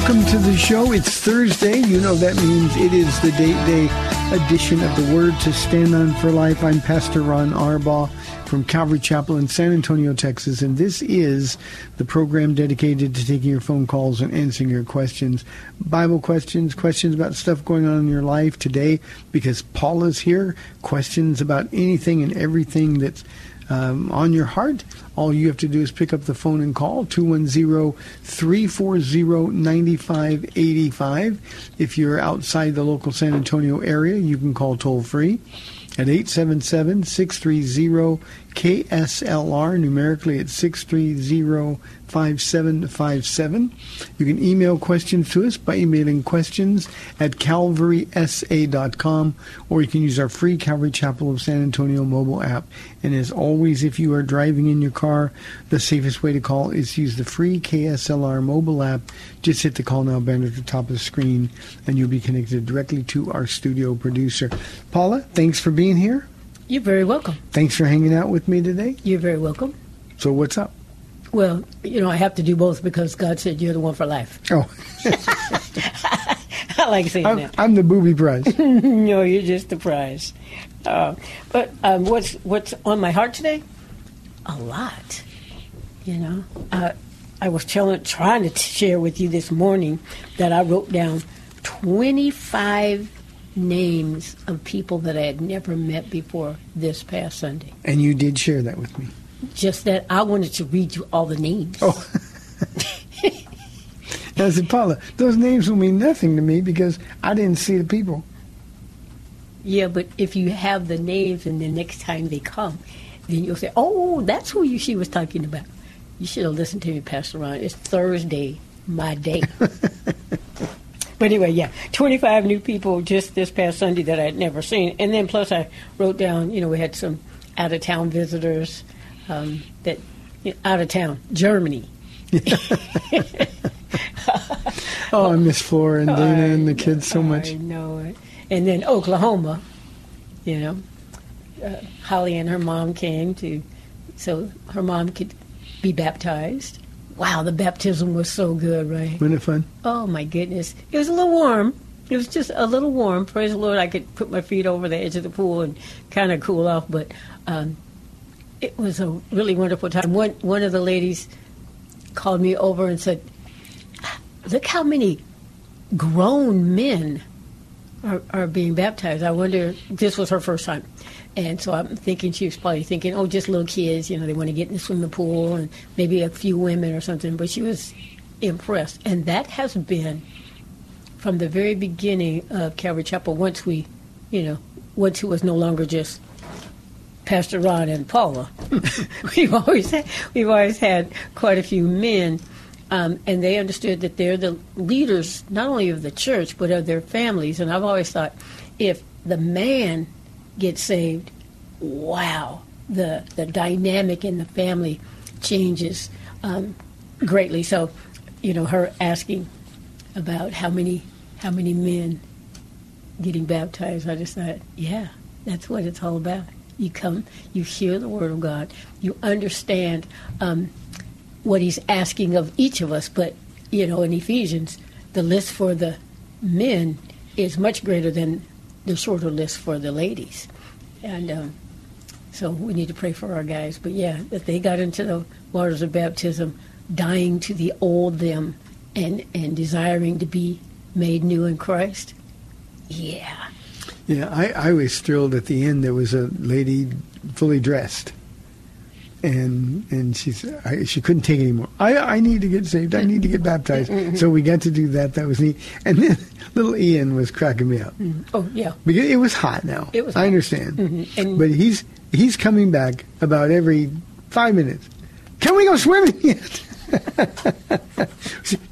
Welcome to the show. It's Thursday. You know that means it is the date day edition of the Word to Stand On for Life. I'm Pastor Ron Arbaugh from Calvary Chapel in San Antonio, Texas, and this is the program dedicated to taking your phone calls and answering your questions. Bible questions, questions about stuff going on in your life today, because Paula's here, questions about anything and everything that's um, on your heart. All you have to do is pick up the phone and call 210-340-9585. If you're outside the local San Antonio area, you can call toll free at 877-630-KSLR. Numerically, at 630-5757. You can email questions to us by emailing questions at calvarysa.com, or you can use our free Calvary Chapel of San Antonio mobile app. And as always, if you are driving in your car, the safest way to call is to use the free KSLR mobile app. Just hit the call now button at the top of the screen, and you'll be connected directly to our studio producer. Paula, thanks for being here. You're very welcome. Thanks for hanging out with me today. You're very welcome. So, what's up? Well, you know, I have to do both because God said you're the one for life. Oh, I like saying I'm, that. I'm the booby prize. no, you're just the prize. Uh, but um, what's what's on my heart today? A lot. You know, uh, I was telling, trying to share with you this morning that I wrote down 25 names of people that I had never met before this past Sunday. and you did share that with me. Just that I wanted to read you all the names. Oh. And I said, Paula, those names will mean nothing to me because I didn't see the people. Yeah, but if you have the names and the next time they come, then you'll say, "Oh, that's who you, she was talking about." You should have listened to me, Pastor Ron. It's Thursday, my day. but anyway, yeah, 25 new people just this past Sunday that I'd never seen, and then plus I wrote down, you know, we had some out of town visitors um, that out of town, Germany. Oh, I miss Flora and Dana and the kids so much. I know it. And then Oklahoma, you know, uh, Holly and her mom came to, so her mom could be baptized. Wow, the baptism was so good, right? Wasn't it fun? Oh my goodness, it was a little warm. It was just a little warm. Praise the Lord, I could put my feet over the edge of the pool and kind of cool off. But um, it was a really wonderful time. One one of the ladies called me over and said, "Look how many grown men are, are being baptized. I wonder, this was her first time. And so I'm thinking she was probably thinking, oh, just little kids, you know, they want to get in the swimming pool and maybe a few women or something. But she was impressed. And that has been from the very beginning of Calvary Chapel, once we, you know, once it was no longer just Pastor Ron and Paula. we've always had, we've always had quite a few men um, and they understood that they're the leaders not only of the church but of their families. And I've always thought, if the man gets saved, wow, the the dynamic in the family changes um, greatly. So, you know, her asking about how many how many men getting baptized, I just thought, yeah, that's what it's all about. You come, you hear the word of God, you understand um, what He's asking of each of us. But you know, in Ephesians, the list for the men is much greater than the shorter list for the ladies, and um, so we need to pray for our guys. But yeah, that they got into the waters of baptism, dying to the old them, and and desiring to be made new in Christ. Yeah. Yeah, I, I was thrilled at the end. There was a lady fully dressed, and and she said I, she couldn't take it anymore. I I need to get saved. I need to get baptized. so we got to do that. That was neat. And then little Ian was cracking me up Oh yeah. because it was hot now. It was I hot. understand, Mhm. And- but he's he's coming back about every five minutes. Can we go swimming yet?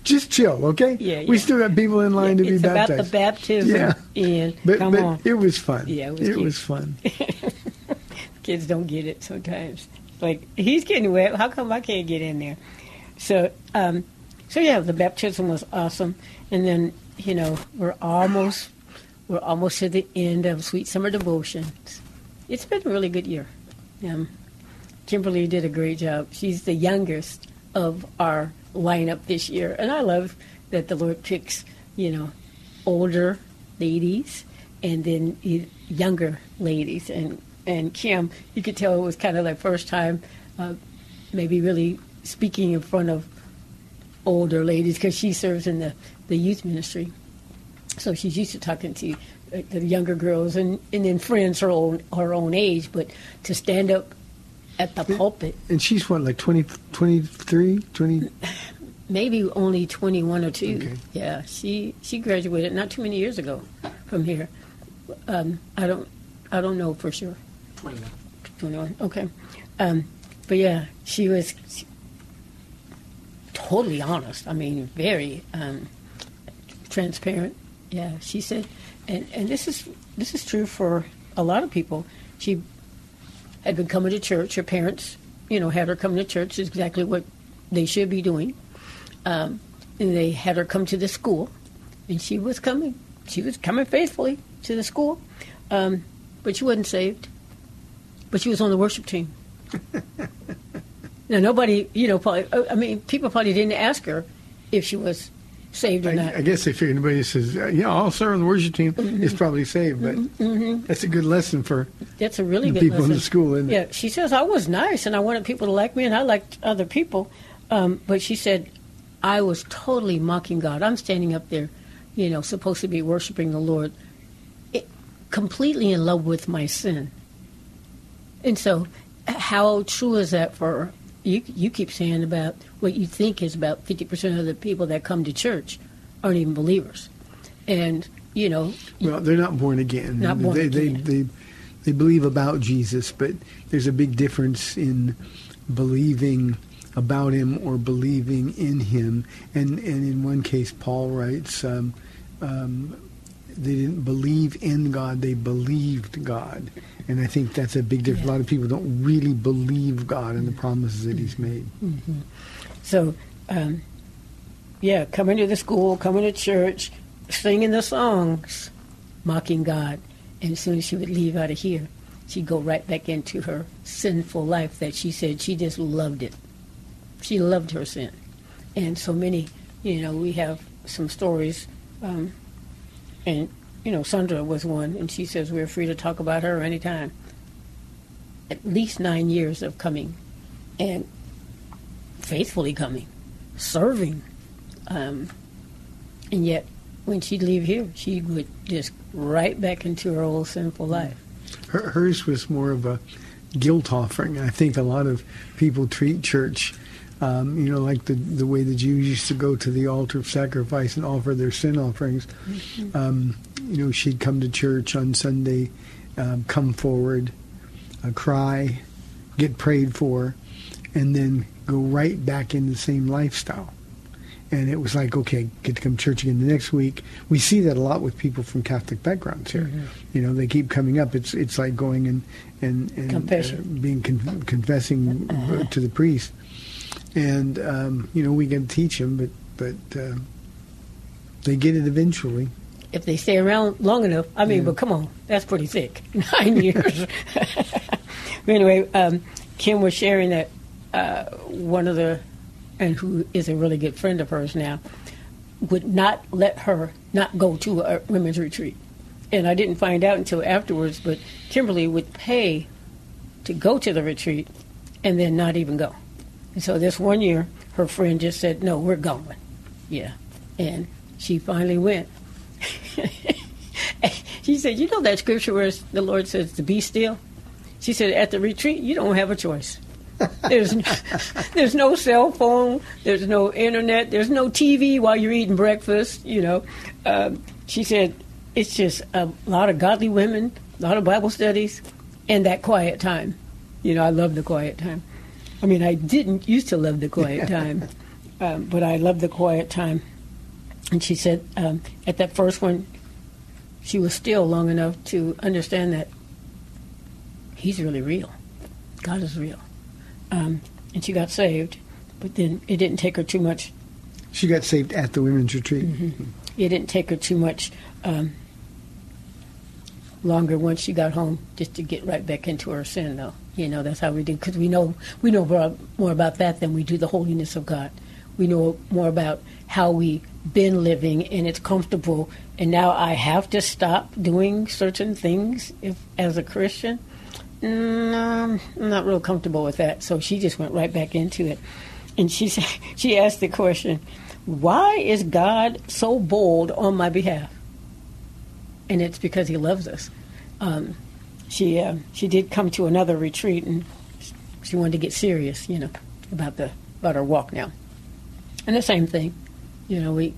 Just chill, okay? Yeah, We still got people in line to be it's about baptized. the baptism. Yeah. Ian. but Come but on. it was fun. Yeah, it was cute. fun. Kids don't get it sometimes. Like he's getting wet. How come I can't get in there? So, um, so yeah, the baptism was awesome, and then you know we're almost we're almost to the end of Sweet Summer Devotions. It's been a really good year. Um, Kimberly did a great job. She's the youngest of our lineup this year, and I love that the Lord picks you know older ladies and then younger ladies and and Kim you could tell it was kind of like first time uh, maybe really speaking in front of older ladies because she serves in the, the youth ministry. So she's used to talking to uh, the younger girls and, and then friends her own her own age but to stand up at the pulpit. And she's what, like 20, 23, 20? maybe only 21 or 2 Okay. yeah she she graduated not too many years ago from here. Um, i don't i don't know for sure. 21. 21 okay. Um, but yeah she was totally honest i mean very um, transparent yeah she said and and this is this is true for a lot of people she had been coming to church her parents you know had her come to church is exactly what they should be doing um, and they had her come to the school, and she was coming. She was coming faithfully to the school, um, but she wasn't saved. But she was on the worship team. now nobody, you know, probably. I mean, people probably didn't ask her if she was saved or not. I, I guess if anybody says, uh, yeah, I'll serve on the worship team, Mm-hmm. it's probably saved. But that's a good lesson for That's a really good people in the school, isn't it? Yeah, she says I was nice and I wanted people to like me and I liked other people, um, but she said I was totally mocking God. I'm standing up there, you know, supposed to be worshiping the Lord, it, completely in love with my sin. And so, how true is that for you? You keep saying about what you think is about 50% of the people that come to church aren't even believers, and you know, Well, they're not born again. Not born they, again. They, they, they believe about Jesus, but there's a big difference in believing about him or believing in him. And, and in one case, Paul writes, um, um, they didn't believe in God, they believed God. And I think that's a big difference. A lot of people don't really believe God and the promises that he's made. So, um, yeah, coming to the school, coming to church, singing the songs, mocking God. And as soon as she would leave out of here, she'd go right back into her sinful life that she said she just loved it. She loved her sin. And so many, you know, we have some stories, um, and, you know, Sandra was one, and she says we're free to talk about her anytime. At least nine years of coming and faithfully coming, serving. Um, and yet, when she'd leave here, she would just right back into her old sinful life. Her, hers was more of a guilt offering. I think a lot of people treat church, um, you know, like the the way the Jews used to go to the altar of sacrifice and offer their sin offerings. Um, you know, she'd come to church on Sunday, um, come forward, uh, cry, get prayed for, and then go right back in the same lifestyle. And it was like, okay, get to come to church again the next week. We see that a lot with people from Catholic backgrounds here. You know, they keep coming up. It's it's like going and and, and uh, being con- confessing uh, to the priest. And um, you know, we can teach them, but but uh, They get it eventually. If they stay around long enough, I mean, Yeah. but come on, that's pretty thick. Nine years. anyway, um, Kim was sharing that uh, one of the, and who is a really good friend of hers now, would not let her not go to a women's retreat. And I didn't find out until afterwards, but Kimberly would pay to go to the retreat and then not even go. And so this one year, her friend just said, No, we're going. Yeah. And she finally went. she said, You know that scripture where the Lord says to be still? She said, At the retreat, you don't have a choice. There's, there's no cell phone, there's no internet, there's no TV while you're eating breakfast, you know. Um, she said, It's just a lot of godly women, a lot of Bible studies, and that quiet time. You know, I love the quiet time. I mean, I didn't used to love the quiet time, um, but I love the quiet time. And she said um, at that first one, she was still long enough to understand that He's really real. God is real. Um, and she got saved, but then it didn't take her too much. She got saved at the women's retreat. It didn't take her too much um, longer once she got home just to get right back into her sin, though. You know, that's how we do because we know we know more, about that than we do the holiness of God. We know more about how we've been living and it's comfortable. And now I have to stop doing certain things if, as a Christian. Mm, um, I'm not real comfortable with that. So she just went right back into it. And she said, she asked the question, why is God so bold on my behalf? And it's because he loves us. Um, she, uh, she did come to another retreat and she wanted to get serious, you know, about the, about her walk now. And the same thing, you know, we,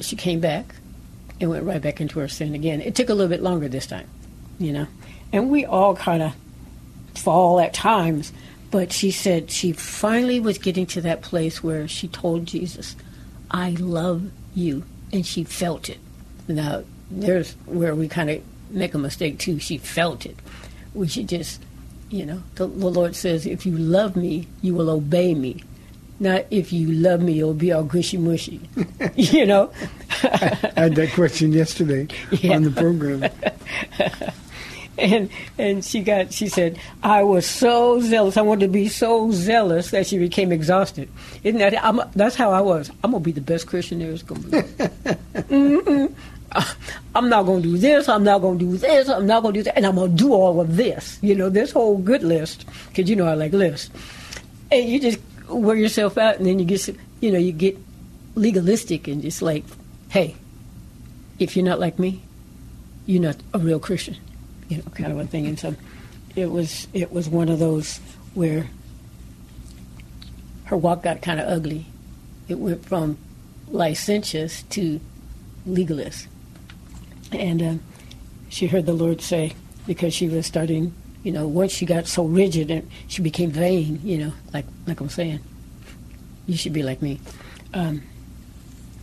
she came back and went right back into her sin again. It took a little bit longer this time, you know. And we all kind of fall at times. But she said she finally was getting to that place where she told Jesus, I love you. And she felt it. Now, there's where we kind of make a mistake too. She felt it. We should just, you know, the, the Lord says, if you love me, you will obey me. Not if you love me, you'll be all gushy mushy. you know? I had that question yesterday Yeah. on the program. and and she got she said I was so zealous I wanted to be so zealous that she became exhausted isn't that I'm, that's how I was I'm gonna be the best Christian there is gonna be. I'm not gonna do this I'm not gonna do this I'm not gonna do that and I'm gonna do all of this you know this whole good list because you know I like lists and you just wear yourself out and then you get you know you get legalistic and just like hey if you're not like me you're not a real Christian you know, kind of a thing. And so it was it was one of those where her walk got kind of ugly. It went from licentious to legalist, and um, she heard the Lord say because she was starting, you know, once she got so rigid and she became vain, you know, like like I'm saying, you should be like me. Um,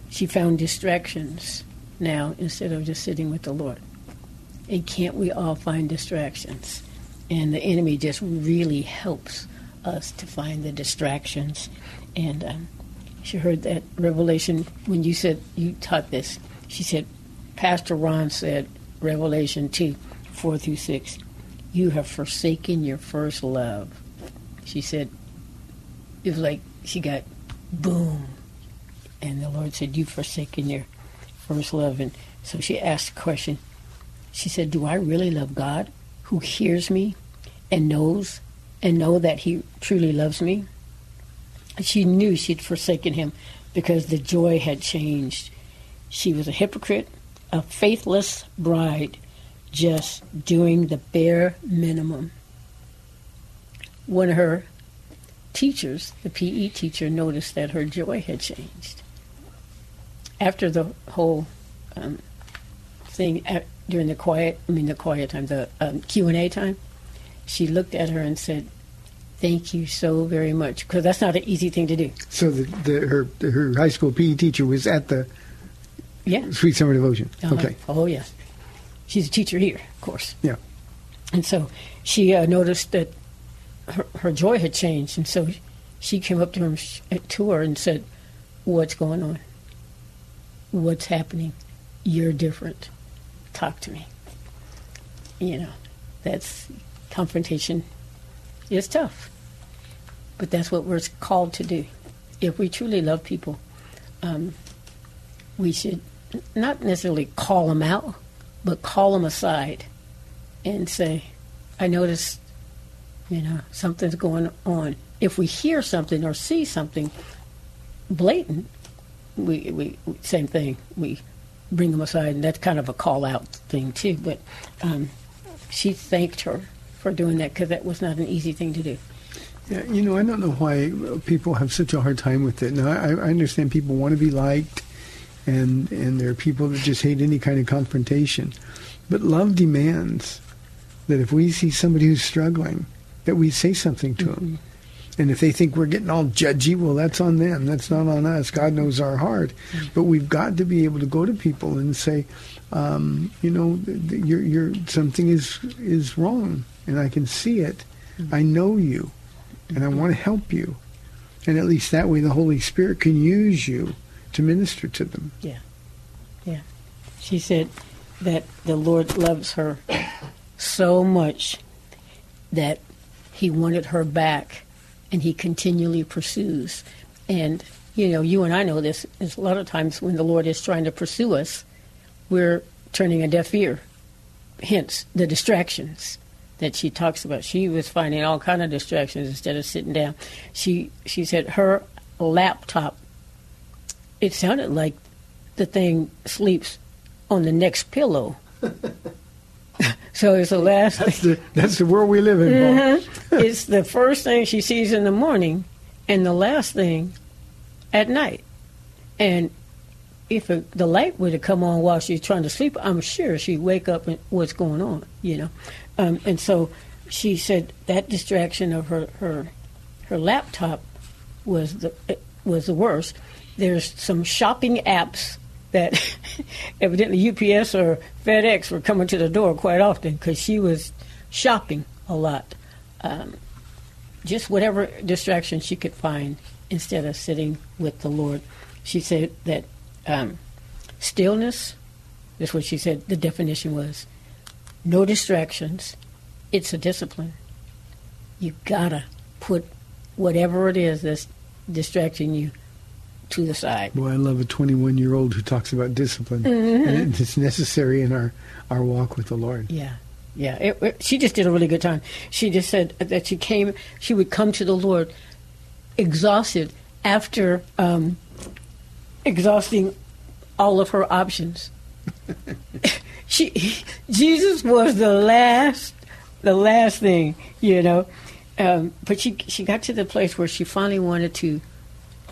she found distractions now instead of just sitting with the Lord. And can't we all find distractions? And the enemy just really helps us to find the distractions. And um, she heard that revelation when you said you taught this. She said, Pastor Ron said, Revelation 2 4 through 6, you have forsaken your first love. She said, it was like she got boom. And the Lord said, You've forsaken your first love. And so she asked the question, she said, "Do I really love God, who hears me and knows and know that He truly loves me?" She knew she'd forsaken Him because the joy had changed. She was a hypocrite, a faithless bride, just doing the bare minimum. One of her teachers, the PE teacher, noticed that her joy had changed. After the whole um, thing, at, during the quiet, I mean the quiet time, the um, Q and A time, she looked at her and said, "Thank you so very much," because that's not an easy thing to do. So the, the her her high school PE teacher was at the Yeah. Sweet Summer Devotion. Uh-huh. Okay. Oh yes, she's a teacher here, of course. Yeah. And so she uh, noticed that her, her joy had changed, and so uh, she came up to her to her and said, "What's going on?" what's happening. You're different. Talk to me. You know, that's confrontation is tough. But that's what we're called to do. If we truly love people, um, we should not necessarily call them out, but call them aside and say, I noticed, you know, something's going on. If we hear something or see something blatant, we, we same thing. We bring them aside, and that's kind of a call out thing too. But um, she thanked her for doing that because that was not an easy thing to do. Yeah, you know, I don't know why people have such a hard time with it. Now, I, I understand people want to be liked, and and there are people that just hate any kind of confrontation. But love demands that if we see somebody who's struggling, that we say something to Mm-hmm. them. And if they think we're getting all judgy, well, that's on them. That's not on us. God knows our heart. Mm-hmm. But we've got to be able to go to people and say, um, you know, th- th- you're, you're, something is is wrong, and I can see it. Mm-hmm. I know you, and I want to help you. And at least that way, the Holy Spirit can use you to minister to them. Yeah. Yeah. She said that the Lord loves her so much that he wanted her back and he continually pursues. And, you know, you and I know this is a lot of times when the Lord is trying to pursue us, we're turning a deaf ear. Hence the distractions that she talks about. She was finding all kind of distractions instead of sitting down. She she said her laptop it sounded like the thing sleeps on the next pillow. so it's the last That's the that's the world we live in. Paul. it's the first thing she sees in the morning and the last thing at night. And if a, the light were to come on while she's trying to sleep, I'm sure she'd wake up and what's going on, you know. Um, and so she said that distraction of her, her her laptop was the was the worst. There's some shopping apps that evidently UPS or FedEx were coming to the door quite often because she was shopping a lot. Um, just whatever distraction she could find instead of sitting with the Lord. She said that um, stillness, that's what she said the definition was no distractions. It's a discipline. You gotta put whatever it is that's distracting you to the side. Boy, I love a 21 year old who talks about discipline, and it's necessary in our our walk with the Lord. Yeah, yeah. It, it- she just did a really good time. She just said that she came, she would come to the Lord exhausted after um, exhausting all of her options. she, Jesus was the last, the last thing, you know. Um, but she she got to the place where she finally wanted to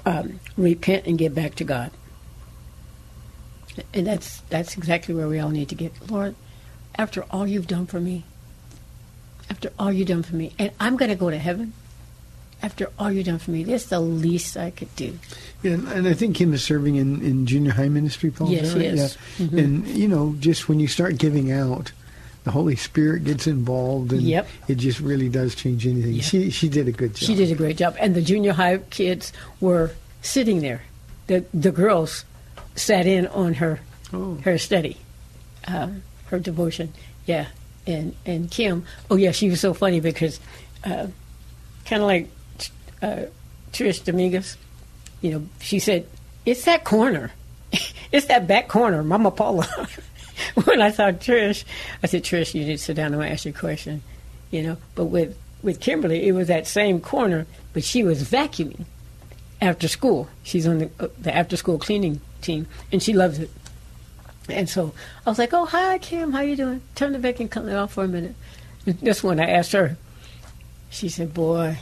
um, repent and get back to God. And that's that's exactly where we all need to get. Lord, after all you've done for me, after all you've done for me, and I'm going to go to heaven. After all you've done for me, that's the least I could do. Yeah, and, I think Kim is serving in, in junior high ministry, Paul. Yes, right? is. Yeah. Mhm. And, you know, just when you start giving out, the Holy Spirit gets involved, and Yep. it just really does change anything. Yeah. She she did a good job. She did a great job, and the junior high kids were sitting there. The the girls sat in on her Oh. her study, um, her devotion. Yeah, and and Kim. Oh yeah, she was so funny because uh, kind of like uh, Trish Dominguez. You know, she said, "It's that corner, it's that back corner, Mama Paula." when I saw Trish, I said, "Trish, you need to sit down and ask you a question." You know, but with with Kimberly, it was that same corner, but she was vacuuming after school. She's on the uh, the after school cleaning team, and she loves it. And so I was like, "Oh, hi, Kim. How you doing? Turn the vacuum cleaner off for a minute." This one, I asked her. She said, "Boy,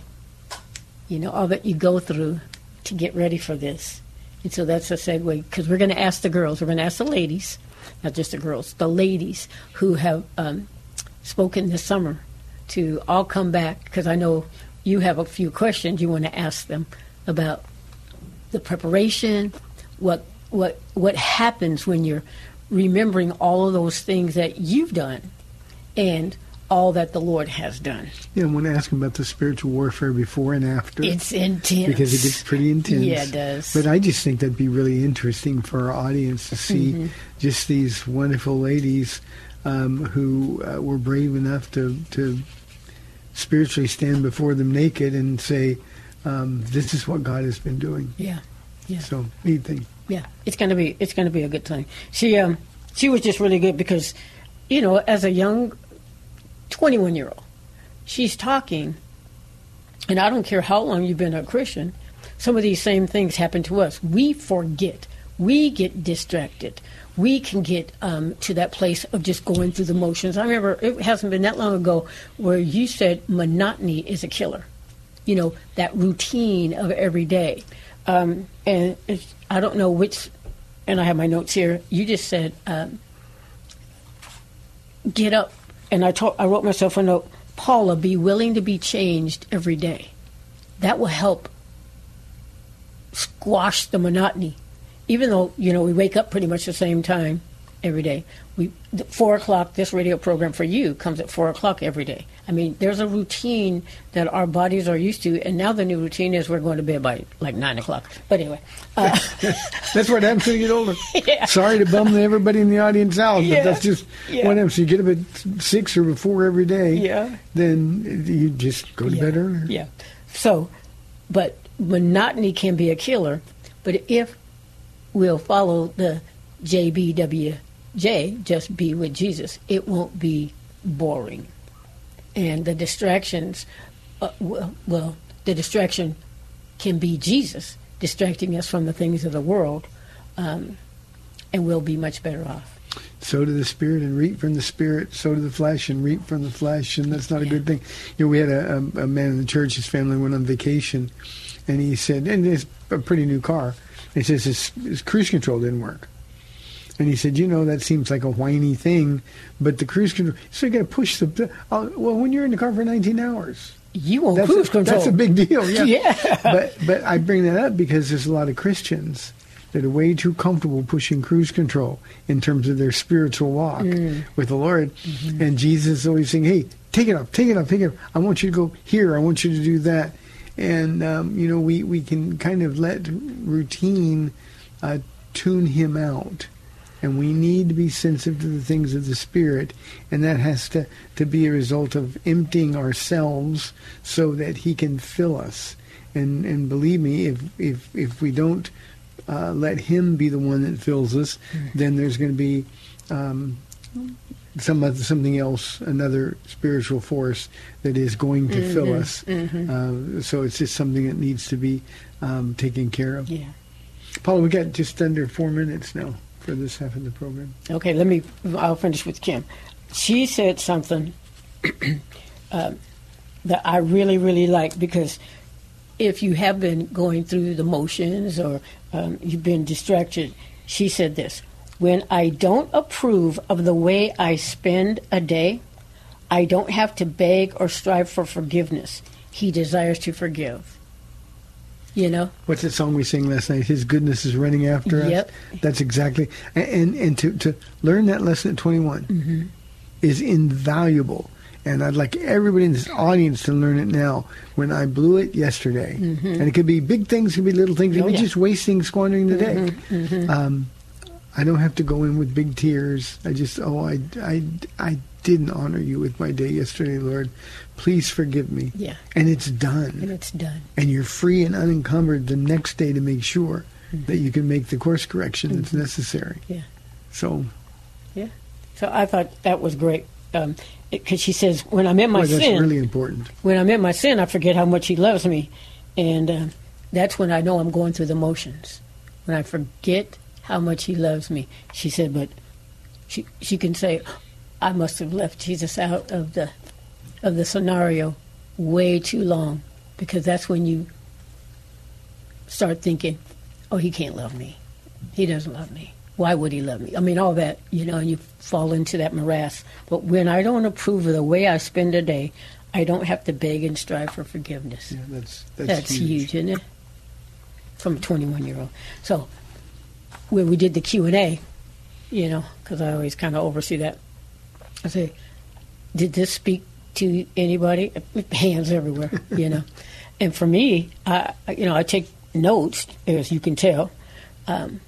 you know all that you go through to get ready for this." And so that's a segue because we're going to ask the girls. We're going to ask the ladies, not just the girls, the ladies who have um, spoken this summer to all come back because I know you have a few questions you want to ask them about the preparation, what what what happens when you're remembering all of those things that you've done, and all that the Lord has done. Yeah, I want to ask him about the spiritual warfare before and after. It's intense. because it gets pretty intense. Yeah, it does. But I just think that'd be really interesting for our audience to see Mm-hmm. just these wonderful ladies um, who uh, were brave enough to to spiritually stand before them naked and say, um, "This is what God has been doing." yeah, yeah. So neat thing. Yeah, it's gonna be it's gonna be a good time. She um she was just really good because, you know, as a young twenty one year old, she's talking, and I don't care how long you've been a Christian, some of these same things happen to us. We forget. We get distracted. We can get um, to that place of just going through the motions. I remember it hasn't been that long ago where you said monotony is a killer you know that routine of every day. Um, and i don't know which and i have my notes here. You just said um, get up. And I, told, I wrote myself a note paula be willing to be changed every day. That will help squash the monotony. Even though you know we wake up pretty much the same time every day we four o'clock this radio program for you comes at four o'clock every day i mean there's a routine that our bodies are used to and now the new routine is we're going to bed by like nine o'clock but anyway uh, That's what happens when you get older. Yeah. Sorry to bum everybody in the audience out, Yeah. but that's just Yeah. what happens. You get up at six or before every day. Yeah. Then you just go to yeah, bed earlier. yeah so but monotony can be a killer but if we'll follow the jbwj just be with jesus it won't be boring and the distractions uh, well, well the distraction can be jesus distracting us from the things of the world um, and we'll be much better off sow to the spirit and reap from the spirit, sow to the flesh and reap from the flesh, and that's not a Yeah. good thing. You know, we had a, a, a man in the church, his family went on vacation, and he said, and it's a pretty new car. He says his, his cruise control didn't work. And he said, you know, that seems like a whiny thing, but the cruise control, so you got to push the, uh, well, when you're in the car for 19 hours, you won't that's cruise a, control That's a big deal. Yeah. Yeah. But but I bring that up because there's a lot of Christians that are way too comfortable pushing cruise control in terms of their spiritual walk Mm. with the Lord. Mm-hmm. And Jesus is always saying, "Hey, take it up, take it up, take it up. I want you to go here. I want you to do that." And um, you know, we we can kind of let routine uh, tune him out and we need to be sensitive to the things of the spirit. And that has to, to be a result of emptying ourselves so that he can fill us. And and believe me if if if we don't uh, let him be the one that fills us then there's going to be um, some other, something else another spiritual force that is going to fill us. Uh, so it's just something that needs to be um, taken care of. Yeah. Paula, we got just under four minutes now for this half of the program. Okay, let me. I'll finish with Kim. She said something um, that I really, really like because if you have been going through the motions or um, you've been distracted, she said this: "When I don't approve of the way I spend a day, I don't have to beg or strive for forgiveness. He desires to forgive." You know, What's that song we sang last night? His goodness is running after us. Yep. That's exactly. And and, to, to learn that lesson at 21 Mm-hmm. is invaluable. And I'd like everybody in this audience to learn it now. When I blew it yesterday, and it could be big things, it could be little things, it could Mm-hmm. Oh, be yeah. Mm-hmm. just wasting, squandering the day. Um, I don't have to go in with big tears. I just, oh, I, I, I didn't honor you with my day yesterday, Lord. Please forgive me. Yeah. And it's done and it's done. and you're free and unencumbered the next day to make sure mm-hmm. that you can make the course correction that's mm-hmm. necessary. Yeah. So, Yeah. So I thought that was great. Um, because she says, when I'm in my boy, that's sin, really important. when I'm in my sin, I forget how much He loves me, and uh, that's when I know I'm going through the motions. When I forget how much He loves me, she said. But she she can say, I must have left Jesus out of the of the scenario way too long, because that's when you start thinking, oh, He can't love me. He doesn't love me. Why would he love me? I mean, all that, you know, and you fall into that morass. But when I don't approve of the way I spend a day, I don't have to beg and strive for forgiveness. Yeah, that's that's, That's, huge. isn't it? From a 21 year old. So when we did the Q and A, you know, because I always kind of oversee that, I say, did this speak to anybody? Hands everywhere, you know. and for me, I, you know, I take notes, as you can tell. Um,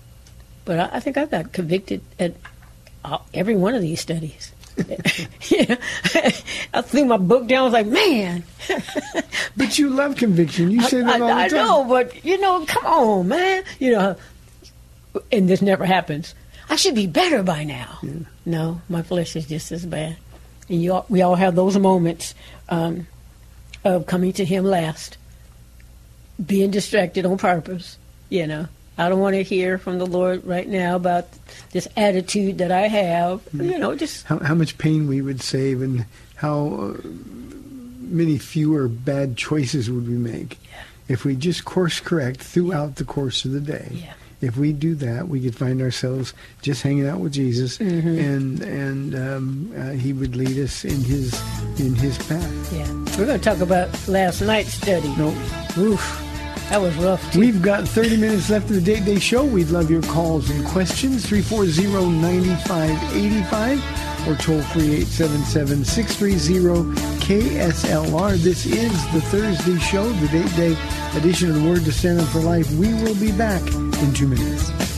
but I, I think I got convicted at uh, every one of these studies. yeah. I threw my book down. I was like, man. but you love conviction. You say that all I, the time. I know, but you know, come on, man. You know, and this never happens. I should be better by now. Yeah. No, my flesh is just as bad. And you all, we all have those moments um, of coming to Him last, being distracted on purpose. You know, I don't want to hear from the Lord right now about this attitude that I have. Mm-hmm. You know, just how, how, much pain we would save and how uh, many fewer bad choices would we make yeah. if we just course correct throughout the course of the day. Yeah. If we do that, we could find ourselves just hanging out with Jesus, mm-hmm. and and um, uh, He would lead us in His in His path. Yeah, we're going to talk about last night's study. No, oof. That was rough. Too. We've got 30 minutes left of the Date Day Show. We'd love your calls and questions. 340-9585 or toll free 877-630-KSLR. This is the Thursday show, the Date Day edition of the Word to Stand On for Life. We will be back in two minutes.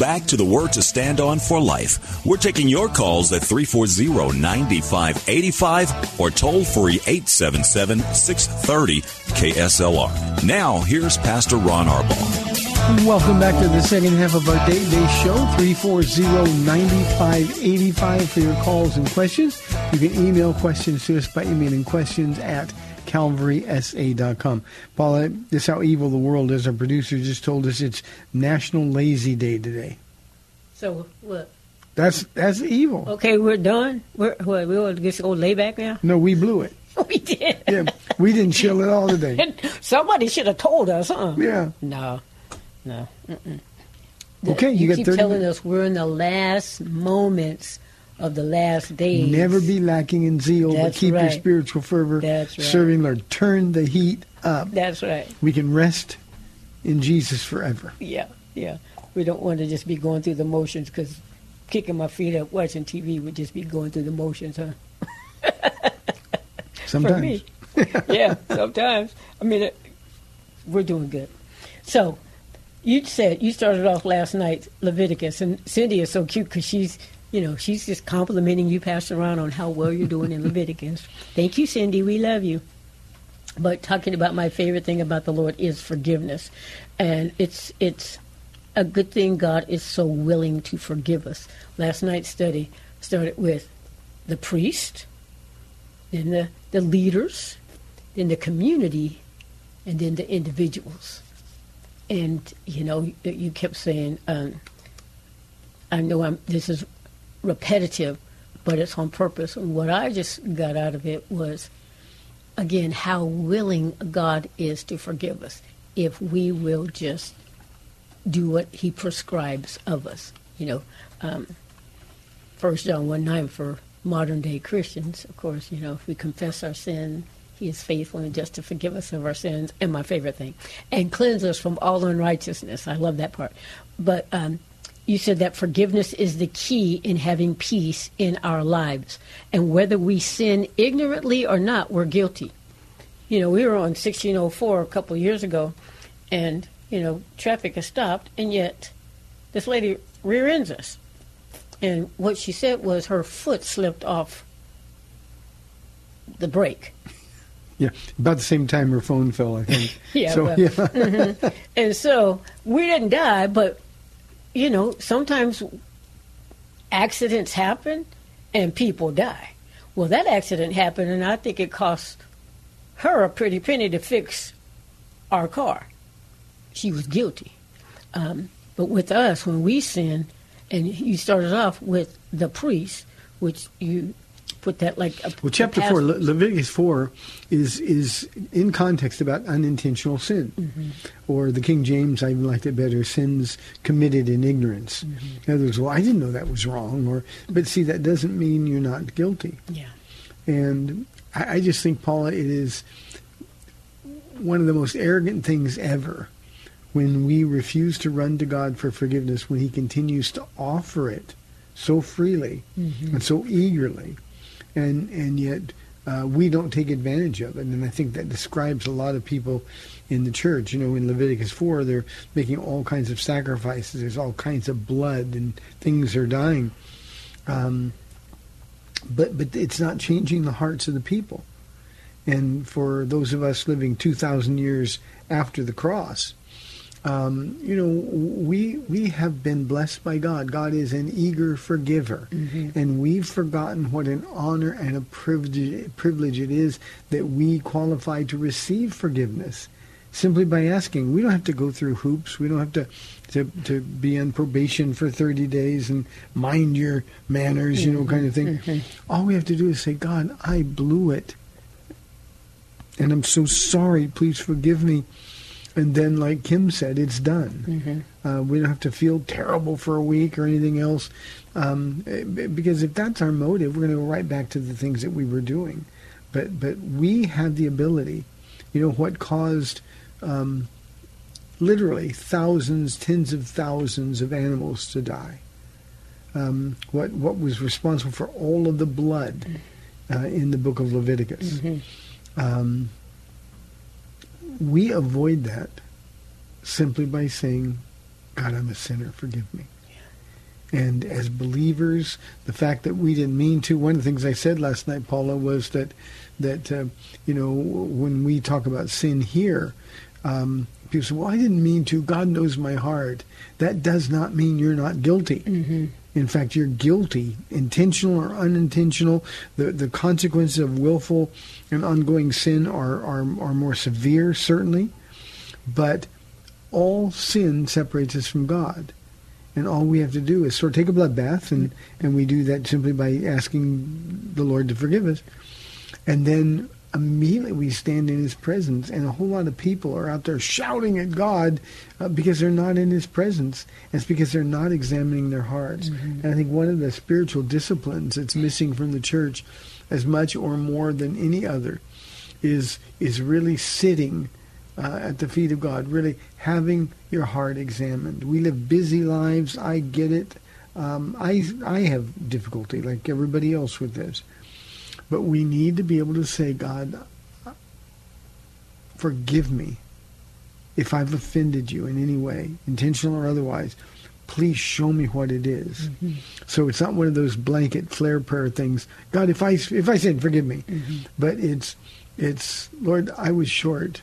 Back to the Word to Stand On for Life. We're taking your calls at 340 9585 or toll free 877 630 KSLR. Now, here's Pastor Ron Arbaugh. Welcome back to the second half of our Day Day Show, 340-9585 for your calls and questions. You can email questions to us by emailing questions at calvarysa.com. Paula, this is how evil the world is. Our producer just told us it's National Lazy Day today. So what? That's that's evil. Okay, we're done. We're what, we want to just go lay back now. No, we blew it. we did. Yeah, we didn't chill at all today. Somebody should have told us, huh? Yeah. No, no. Mm-mm. Okay, you, you keep 30 telling minutes. us we're in the last moments of the last days. Never be lacking in zeal, That's but keep your spiritual fervor That's right. serving Lord. Turn the heat up. That's right. We can rest in Jesus forever. Yeah, yeah. We don't want to just be going through the motions because kicking my feet up watching TV would just be going through the motions, huh? Sometimes. For me. yeah, sometimes. I mean, it, we're doing good. So, you said you started off last night Leviticus, and Cindy is so cute because she's, you know, she's just complimenting you, Pastor Ron, on how well you're doing in Leviticus. Thank you, Cindy. We love you. But talking about my favorite thing about the Lord is forgiveness, and it's it's a good thing God is so willing to forgive us. Last night's study started with the priest, then the, the leaders, then the community, and then the individuals. And you know, you kept saying, um, "I know I'm. This is repetitive, but it's on purpose." And what I just got out of it was, again, how willing God is to forgive us if we will just do what He prescribes of us. You know, um, First John one nine for modern day Christians, of course. You know, if we confess our sin, He is faithful and just to forgive us of our sins. And my favorite thing, and cleanse us from all unrighteousness. I love that part. But um, you said that forgiveness is the key in having peace in our lives, and whether we sin ignorantly or not, we're guilty. You know, we were on 1604 a couple of years ago, and you know, traffic has stopped, and yet this lady rear ends us. And what she said was her foot slipped off the brake. Yeah, about the same time her phone fell, I think. Yeah, So, well, yeah. mhm. And so we didn't die, but you know, sometimes accidents happen and people die. Well, that accident happened, and I think it cost her a pretty penny to fix our car. She was guilty. Um, but with us, when we sin, and you started off with the priest, which you put that like a, Well, chapter past- four, Le- Leviticus four, is is in context about unintentional sin, Mm-hmm. or the King James, I even liked it better, sins committed in ignorance. Mm-hmm. In other words, well, I didn't know that was wrong, or but see, that doesn't mean you're not guilty. Yeah. And I, I just think, Paula, it is one of the most arrogant things ever when we refuse to run to God for forgiveness when He continues to offer it so freely and so eagerly, and and yet uh, we don't take advantage of it. And I think that describes a lot of people in the church. You know, in Leviticus four, they're making all kinds of sacrifices. There's all kinds of blood, and things are dying. Um, but but it's not changing the hearts of the people. And for those of us living 2,000 years after the cross, um, you know, we we have been blessed by God. God is an eager forgiver, mm-hmm. and we've forgotten what an honor and a privilege privilege it is that we qualify to receive forgiveness simply by asking. We don't have to go through hoops. We don't have to to, to be on probation for 30 days and mind your manners, you know, kind of thing. Mm-hmm. Mm-hmm. All we have to do is say, God, I blew it. And I'm so sorry. Please forgive me. And then, like Kim said, it's done. Uh, we don't have to feel terrible for a week or anything else. Um, eh, because if that's our motive, we're going to go right back to the things that we were doing. But but we have the ability. You know what caused um, literally thousands, tens of thousands of animals to die. Um, what what was responsible for all of the blood uh, in the book of Leviticus. Um, we avoid that simply by saying, God, I'm a sinner, forgive me. And as believers, the fact that we didn't mean to, one of the things I said last night, Paula, was that, that uh, you know, when we talk about sin here, um, people say, well, I didn't mean to. God knows my heart. That does not mean you're not guilty. In fact, you're guilty, intentional or unintentional. The the consequences of willful and ongoing sin are, are, are more severe, certainly. But all sin separates us from God. And all we have to do is sort of take a blood bath, and, and we do that simply by asking the Lord to forgive us. And then immediately we stand in His presence, and a whole lot of people are out there shouting at God uh, because they're not in His presence. And it's because they're not examining their hearts. And I think one of the spiritual disciplines that's missing from the church, as much or more than any other, is is really sitting uh, at the feet of God, really having your heart examined. We live busy lives. I get it. Um, I I have difficulty like everybody else with this, but we need to be able to say, God, forgive me if I've offended you in any way, intentional or otherwise. Please show me what it is. Mm-hmm. So it's not one of those blanket flare prayer things. God, if I if I sinned, forgive me. Mm-hmm. But it's it's Lord, I was short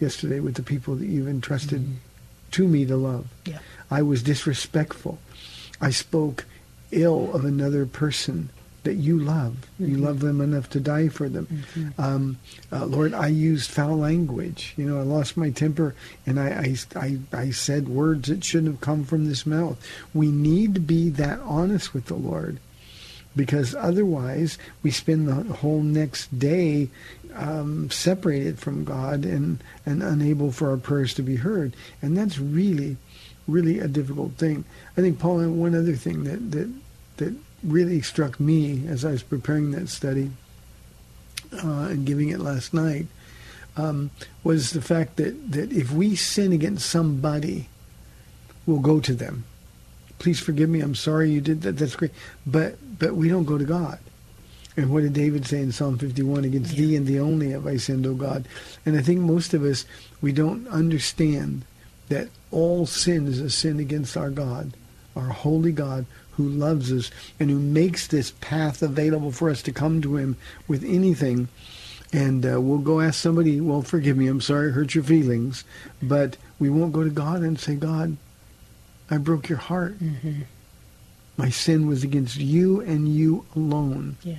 yesterday with the people that you've entrusted mm-hmm. to me to love. Yeah. I was disrespectful. I spoke ill of another person that you love. You love them enough to die for them. Um, uh, Lord, I used foul language. You know, I lost my temper and I, I, I, I said words that shouldn't have come from this mouth. We need to be that honest with the Lord because otherwise we spend the whole next day um, separated from God and, and unable for our prayers to be heard. And that's really, really a difficult thing. I think, Paul, and one other thing that, that, that really struck me as I was preparing that study uh, and giving it last night um, was the fact that, that if we sin against somebody, we'll go to them. Please forgive me. I'm sorry you did that. That's great. But but we don't go to God. And what did David say in Psalm 51? Against thee and thee only have I sinned, O God. And I think most of us, we don't understand that all sin is a sin against our God, our holy God who loves us and who makes this path available for us to come to him with anything. And uh, we'll go ask somebody, well, forgive me, I'm sorry I hurt your feelings. But we won't go to God and say, God, I broke your heart. My sin was against you and you alone. Yeah.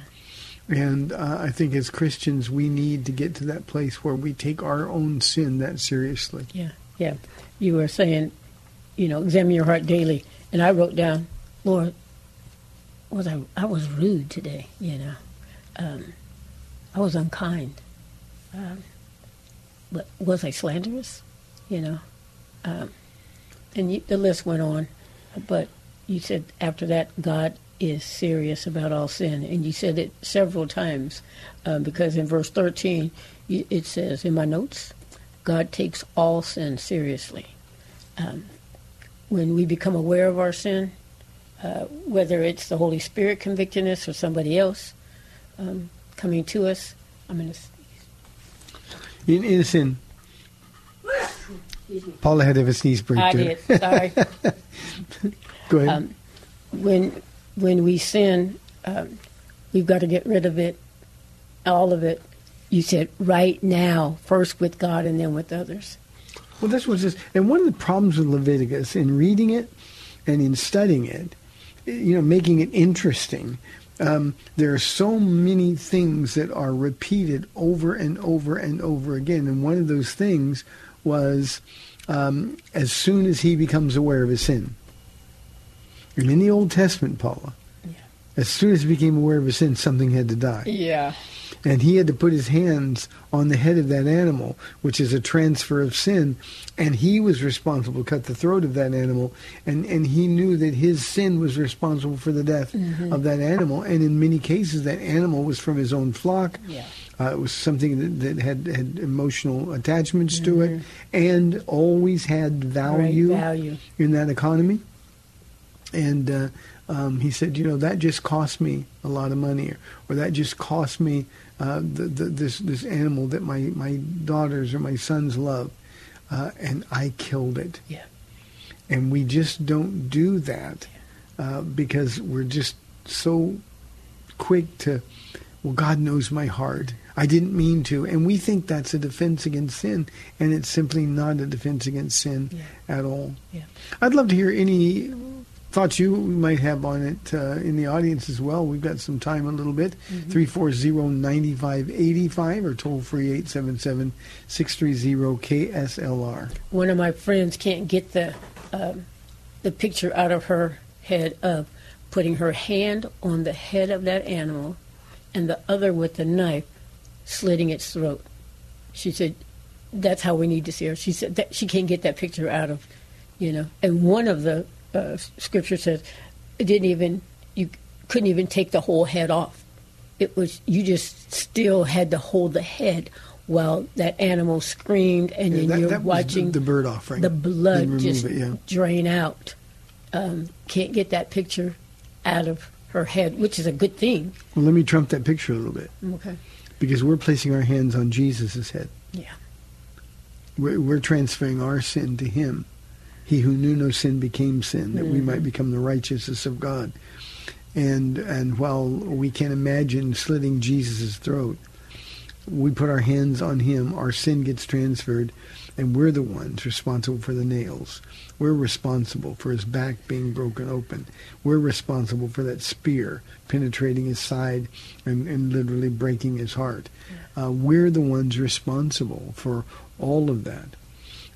And uh, I think as Christians, we need to get to that place where we take our own sin that seriously. Yeah, yeah. You were saying, you know, examine your heart daily, and I wrote down, Lord, was I I was rude today? You know, um, I was unkind. Um, but was I slanderous? You know, um, and you, the list went on. But you said after that, God is serious about all sin, and you said it several times um, because in verse 13 it says in my notes, God takes all sin seriously. Um, when we become aware of our sin, uh, whether it's the Holy Spirit convicting us or somebody else um, coming to us, I'm going to In, in sin, Paula had to have a sneeze break. I did. Sorry. Go ahead. Um, when when we sin, um, we've got to get rid of it, all of it. You said right now, first with God and then with others. Well, that's what it says. And one of the problems with Leviticus in reading it and in studying it, you know, making it interesting, um, there are so many things that are repeated over and over and over again. And one of those things was um, as soon as he becomes aware of his sin. And in the Old Testament, Paula, as soon as he became aware of his sin, something had to die Yeah. And he had to put his hands on the head of that animal, which is a transfer of sin, and he was responsible to cut the throat of that animal, and, and he knew that his sin was responsible for the death of that animal, and in many cases that animal was from his own flock. Yeah. Uh, it was something that, that had, had emotional attachments to it, and always had value, Great value. in that economy. And uh, um, he said, you know, that just cost me a lot of money, or, or that just cost me uh, the, the, this this animal that my, my daughters or my sons love, uh, and I killed it. Yeah. And we just don't do that uh, because we're just so quick to, well, God knows my heart. I didn't mean to. And we think that's a defense against sin, and it's simply not a defense against sin Yeah. at all. Yeah. I'd love to hear any thoughts you might have on it uh, in the audience as well. We've got some time a little bit. 340-9585 or toll free 877-630-KSLR. One of my friends can't get the um, the picture out of her head of putting her hand on the head of that animal, and the other with the knife slitting its throat. She said, "That's how we need to see her." She said that she can't get that picture out of, you know. And one of the uh, scripture says, "It didn't even you couldn't even take the whole head off. It was you just still had to hold the head." While that animal screamed, and Yeah, then that- you're that was the- watching the bird offering. the blood just it, yeah. drain out. Um, can't get that picture out of her head, which is a good thing. Well, let me trump that picture a little bit Okay. because we're placing our hands on Jesus' head. Yeah. We're, we're transferring our sin to him. He who knew no sin became sin, that we might become the righteousness of God. And and while we can imagine slitting Jesus' throat, we put our hands on him, our sin gets transferred, and we're the ones responsible for the nails. We're responsible for his back being broken open. We're responsible for that spear penetrating his side and, and literally breaking his heart. Uh, we're the ones responsible for all of that.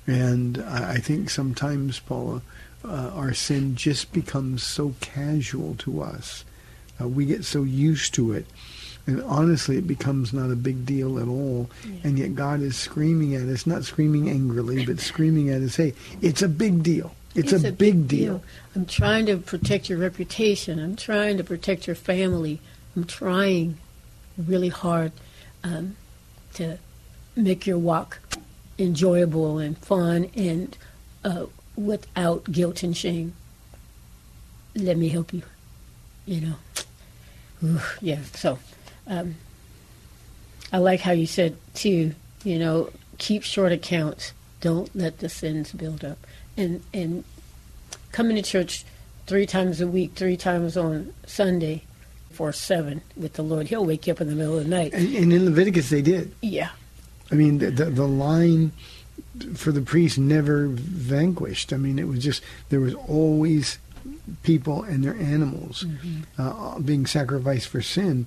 And I, I think sometimes, Paula, uh, our sin just becomes so casual to us. Uh, we get so used to it. And honestly, it becomes not a big deal at all. And yet God is screaming at us, not screaming angrily, but screaming at us, hey, it's a big deal. It's, a, big, deal. I'm trying to protect your reputation. I'm trying to protect your family. I'm trying really hard um, to make your walk enjoyable and fun and uh, without guilt and shame. Let me help you. You know. Ooh, yeah. So, um, I like how you said too. You know, keep short accounts. Don't let the sins build up. And and coming to church three times a week, three times on Sunday, for seven with the Lord. He'll wake you up in the middle of the night. And, and in Leviticus, they did. Yeah. I mean, the, the, the line for the priest never vanquished. I mean, it was just, there was always people and their animals uh, being sacrificed for sin.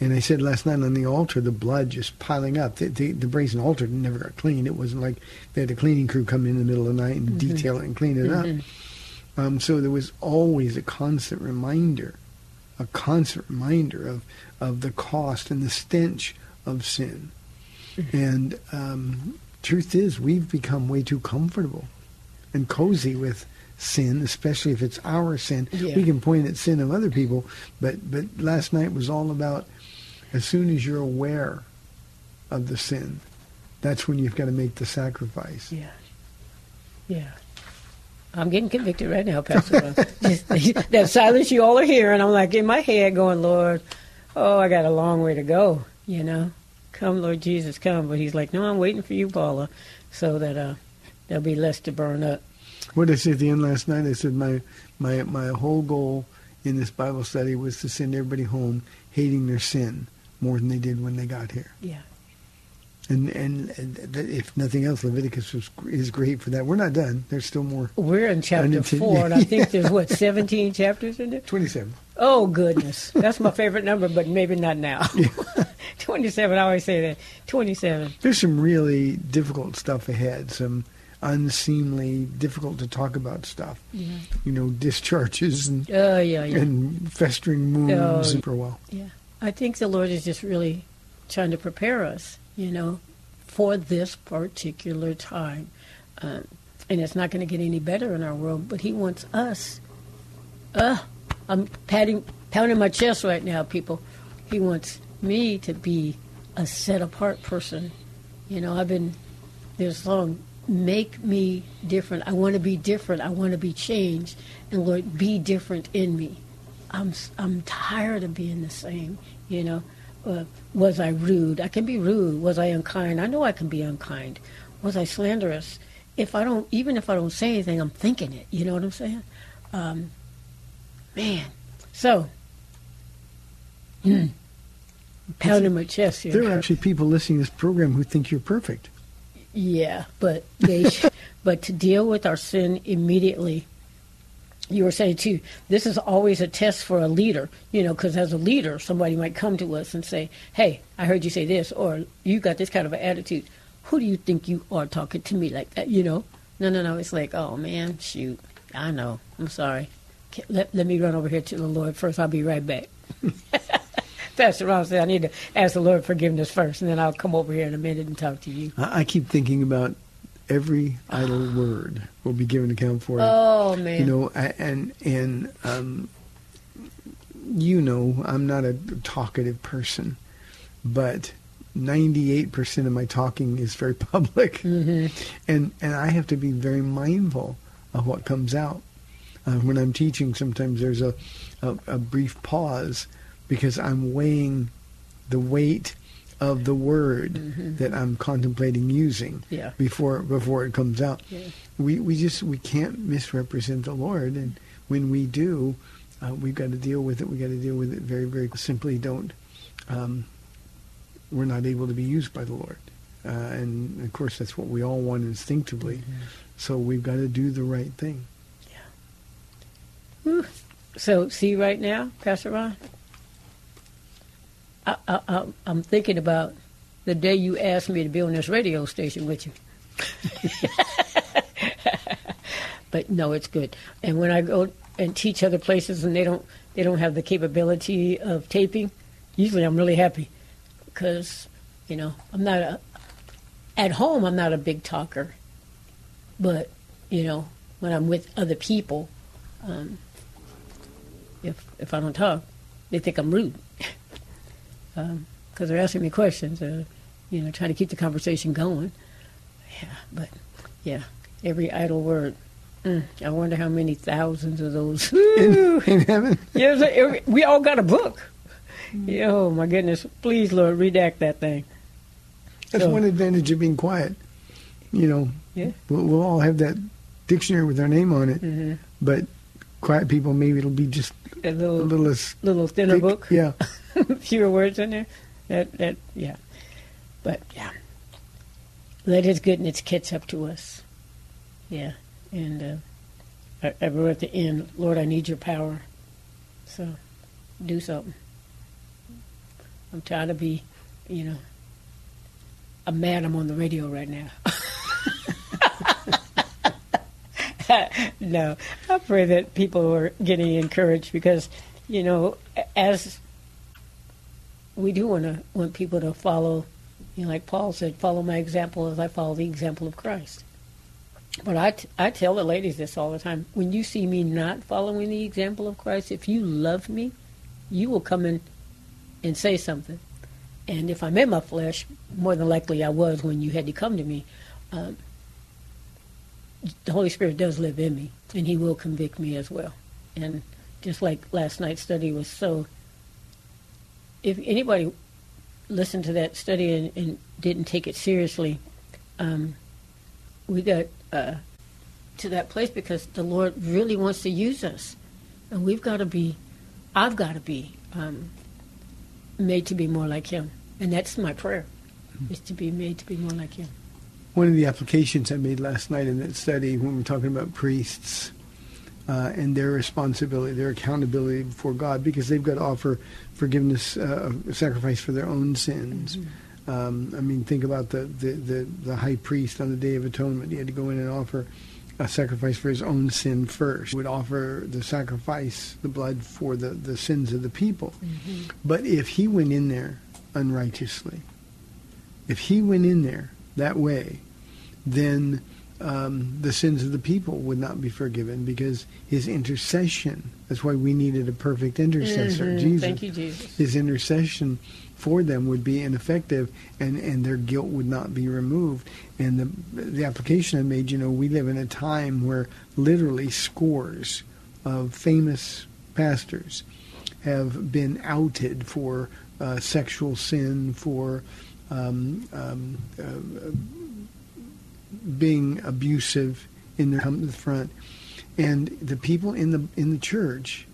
And I said last night on the altar, the blood just piling up. The, the, the brazen altar never got cleaned. It wasn't like they had a cleaning crew come in the middle of the night and detail it and clean it up. Um, so there was always a constant reminder a constant reminder of of the cost and the stench of sin. And um, truth is, we've become way too comfortable and cozy with sin, especially if it's our sin. Yeah. We can point at sin of other people, but but last night was all about as soon as you're aware of the sin, that's when you've got to make the sacrifice. Yeah. Yeah. I'm getting convicted right now, Pastor. That silence you all are hearing, I'm like in my head going, Lord, oh, I got a long way to go, you know. Come, Lord Jesus, come. But he's like, no, I'm waiting for you, Paula, so that uh, there'll be less to burn up. What did I say at the end last night? I said my my my whole goal in this Bible study was to send everybody home hating their sin more than they did when they got here. Yeah. And and, and if nothing else, Leviticus was, is great for that. We're not done. There's still more. We're in chapter four, and I think there's, what, 17 chapters in there? Twenty-seven. Oh, goodness. That's my favorite number, but maybe not now. 27, I always say that. 27. There's some really difficult stuff ahead. Some unseemly, difficult to talk about stuff. Yeah. You know, discharges and Oh, yeah, yeah. and festering wounds Oh. for a while. Yeah. I think the Lord is just really trying to prepare us, you know, for this particular time. Um, and it's not going to get any better in our world, but He wants us. Uh, I'm patting, pounding my chest right now, people. He wants me to be a set apart person. You know, I've been this long. make me different. I want to be different. I want to be changed. And Lord, be different in me. I'm I'm tired of being the same. You know, uh, was I rude? I can be rude. Was I unkind? I know I can be unkind. Was I slanderous? If I don't, even if I don't say anything, I'm thinking it. You know what I'm saying? Um, man, so hmm, pounding my chest here. There are actually people listening to this program who think you're perfect. Yeah, but they, but to deal with our sin immediately. You were saying too. This is always a test for a leader, you know, because as a leader, somebody might come to us and say, "Hey, I heard you say this," or "You got this kind of an attitude. Who do you think you are talking to me like that?" You know? No, no, no. It's like, oh man, shoot, I know. I'm sorry. Let, let me run over here to the Lord first. I'll be right back. Pastor Ron said, I need to ask the Lord forgiveness first, and then I'll come over here in a minute and talk to you. I, I keep thinking about every idle word will be given account for. it. Oh man. You know, and and um, you know, I'm not a talkative person, but 98% of my talking is very public, Mm-hmm. and and I have to be very mindful of what comes out. Uh, when I'm teaching, sometimes there's a, a a brief pause because I'm weighing the weight of the word that I'm contemplating using Mm-hmm. Yeah. before before it comes out. Yeah. We we just we can't misrepresent the Lord, and when we do, uh, we've got to deal with it. We got to deal with it very very simply. Don't um, we're not able to be used by the Lord, uh, and of course that's what we all want instinctively. Mm-hmm. So we've got to do the right thing. So, see right now, Pastor Ron, I, I, I'm thinking about the day you asked me to be on this radio station with you. but no, it's good. And when I go and teach other places and they don't they don't have the capability of taping, usually I'm really happy because you know I'm not a at home I'm not a big talker, but you know when I'm with other people. Um, if if I don't talk, they think I'm rude because they're asking me questions. Uh, you know, trying to keep the conversation going. Yeah, but yeah, every idle word. Mm, I wonder how many thousands of those. In, in heaven, yeah, so every- we all got a book. Yeah, oh my goodness! Please, Lord, redact that thing. that's So- one advantage of being quiet. You know, Yeah. we'll, we'll all have that dictionary with our name on it, Mhm. but quiet people maybe it'll be just A a little, little little thinner thick. book. Yeah. fewer words in there. That that yeah, but yeah. Let His goodness catch up to us. Yeah, and uh, I, I wrote at the end, Lord, I need Your power. So, do something. I'm trying to be, you know, a madam on the radio right now. no, I pray that people are getting encouraged because you know, as we do want to want people to follow, you know, like Paul said, follow my example as I follow the example of Christ. But I, t- I tell the ladies this all the time. When you see me not following the example of Christ, if you love me, you will come in and say something. And if I'm in my flesh, more than likely I was when you had to come to me, um, the Holy Spirit does live in me, and He will convict me as well. And just like last night's study was so, if anybody listened to that study and, and didn't take it seriously, um, we got uh, to that place because the Lord really wants to use us, and we've got to be, I've got to be um, made to be more like Him, and that's my prayer, is to be made to be more like Him. One of the applications I made last night in that study when we're talking about priests uh, and their responsibility, their accountability before God, because they've got to offer forgiveness, uh, sacrifice for their own sins. Mm-hmm. Um, I mean, think about the, the, the, the, high priest on the Day of Atonement. He had to go in and offer a sacrifice for his own sin first. He would offer the sacrifice, the blood, for the, the sins of the people. Mm-hmm. But if he went in there unrighteously, if he went in there that way, then um, the sins of the people would not be forgiven because his intercession. That's why we needed a perfect intercessor, mm-hmm. Jesus. Thank you, Jesus. His intercession for them would be ineffective, and, and their guilt would not be removed. And the the application I made, you know, we live in a time where literally scores of famous pastors have been outed for uh, sexual sin, for um, um, uh, being abusive in the, front, and the people in the in the church,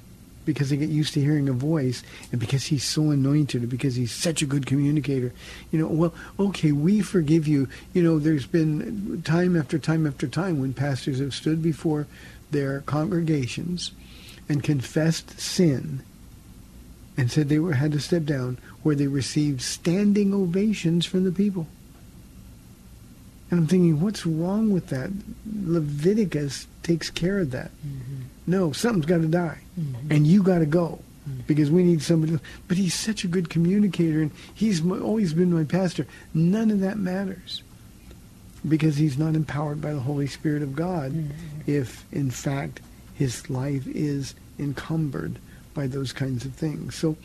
because they get used to hearing a voice, and because he's so anointed, and because he's such a good communicator, you know, well, okay, we forgive you. You know, there's been time after time after time when pastors have stood before their congregations and confessed sin and said they were had to step down where they received standing ovations from the people. And I'm thinking, what's wrong with that? Leviticus takes care of that. Mm-hmm. No, something's got to die, mm-hmm. and you got to go mm-hmm. because we need somebody. Else. But he's such a good communicator, and he's always been my pastor. None of that matters because he's not empowered by the Holy Spirit of God. Mm-hmm. If in fact his life is encumbered by those kinds of things. So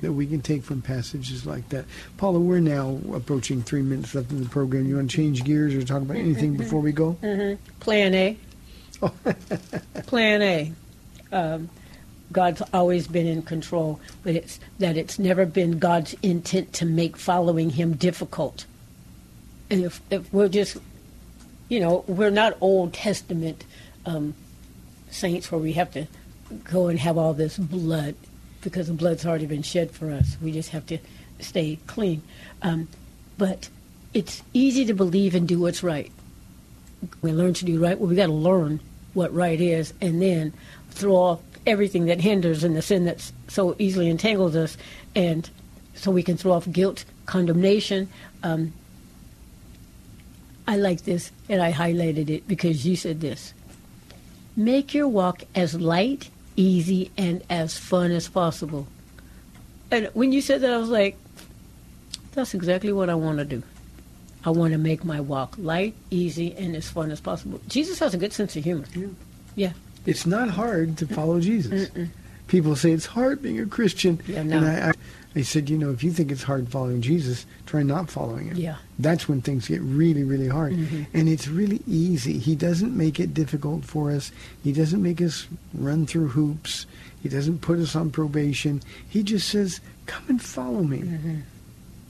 that we can take from passages like that. Paula, we're now approaching three minutes left in the program. You want to change gears or talk about anything before we go? Mm-hmm. Plan A. Plan A. Um, God's always been in control, but it's that it's never been God's intent to make following Him difficult. And if, if we're just, you know, we're not Old Testament um, saints where we have to go and have all this blood because the blood's already been shed for us. We just have to stay clean. Um, but it's easy to believe and do what's right. We learn to do right. Well, we got to learn what right is, and then throw off everything that hinders and the sin that so easily entangles us, and so we can throw off guilt, condemnation. Um, I like this, and I highlighted it because you said this. Make your walk as light easy, and as fun as possible. And when you said that, I was like, that's exactly what I want to do. I want to make my walk light, easy, and as fun as possible. Jesus has a good sense of humor. Yeah. yeah. It's not hard to follow Jesus. Mm-mm. People say it's hard being a Christian. Yeah, no. And I, I, I said, you know, if you think it's hard following Jesus, try not following him. Yeah. That's when things get really, really hard. Mm-hmm. And it's really easy. He doesn't make it difficult for us. He doesn't make us run through hoops. He doesn't put us on probation. He just says, come and follow me. Mm-hmm.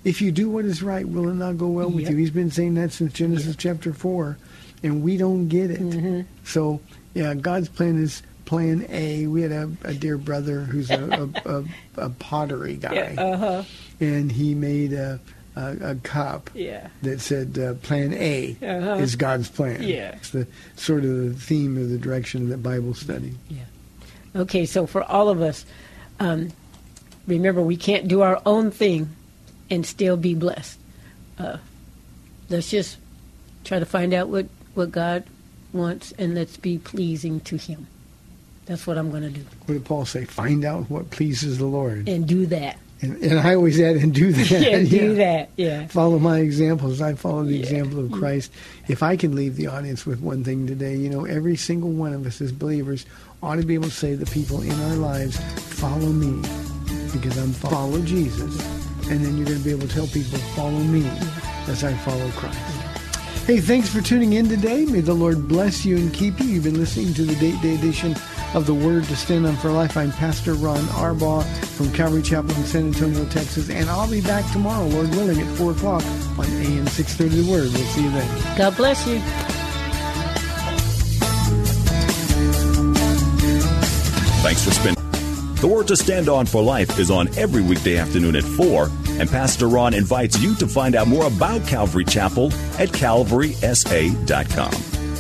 If you do what is right, will it not go well yep. with you? He's been saying that since Genesis yep. chapter 4, and we don't get it. Mm-hmm. So, yeah, God's plan is plan A. We had a, a dear brother who's a, a, a, pottery guy. Yeah, uh-huh and he made a, a, cup yeah. that said uh, Plan A uh-huh. is God's plan. Yeah. It's the sort of the theme of the direction of the Bible study. Yeah. Okay, so for all of us, um, remember we can't do our own thing and still be blessed. Uh, let's just try to find out what, what God wants and let's be pleasing to Him. That's what I'm going to do. What did Paul say? Find out what pleases the Lord. And do that. And, and I always add, and do that. Yeah, do that. Yeah. Follow my examples. I follow the example of Christ. If I can leave the audience with one thing today, you know, every single one of us as believers ought to be able to say to the people in our lives, follow me, because I'm follow Jesus. And then you're going to be able to tell people, follow me as I follow Christ. Hey, thanks for tuning in today. May the Lord bless you and keep you. You've been listening to the Date Day edition of the Word to Stand on for Life. I'm Pastor Ron Arbaugh from Calvary Chapel in San Antonio, Texas, and I'll be back tomorrow, Lord willing, at 4 o'clock on AM 630 The Word. We'll see you then. God bless you. Thanks for spending. The Word to Stand On for Life is on every weekday afternoon at 4, and Pastor Ron invites you to find out more about Calvary Chapel at calvarysa.com.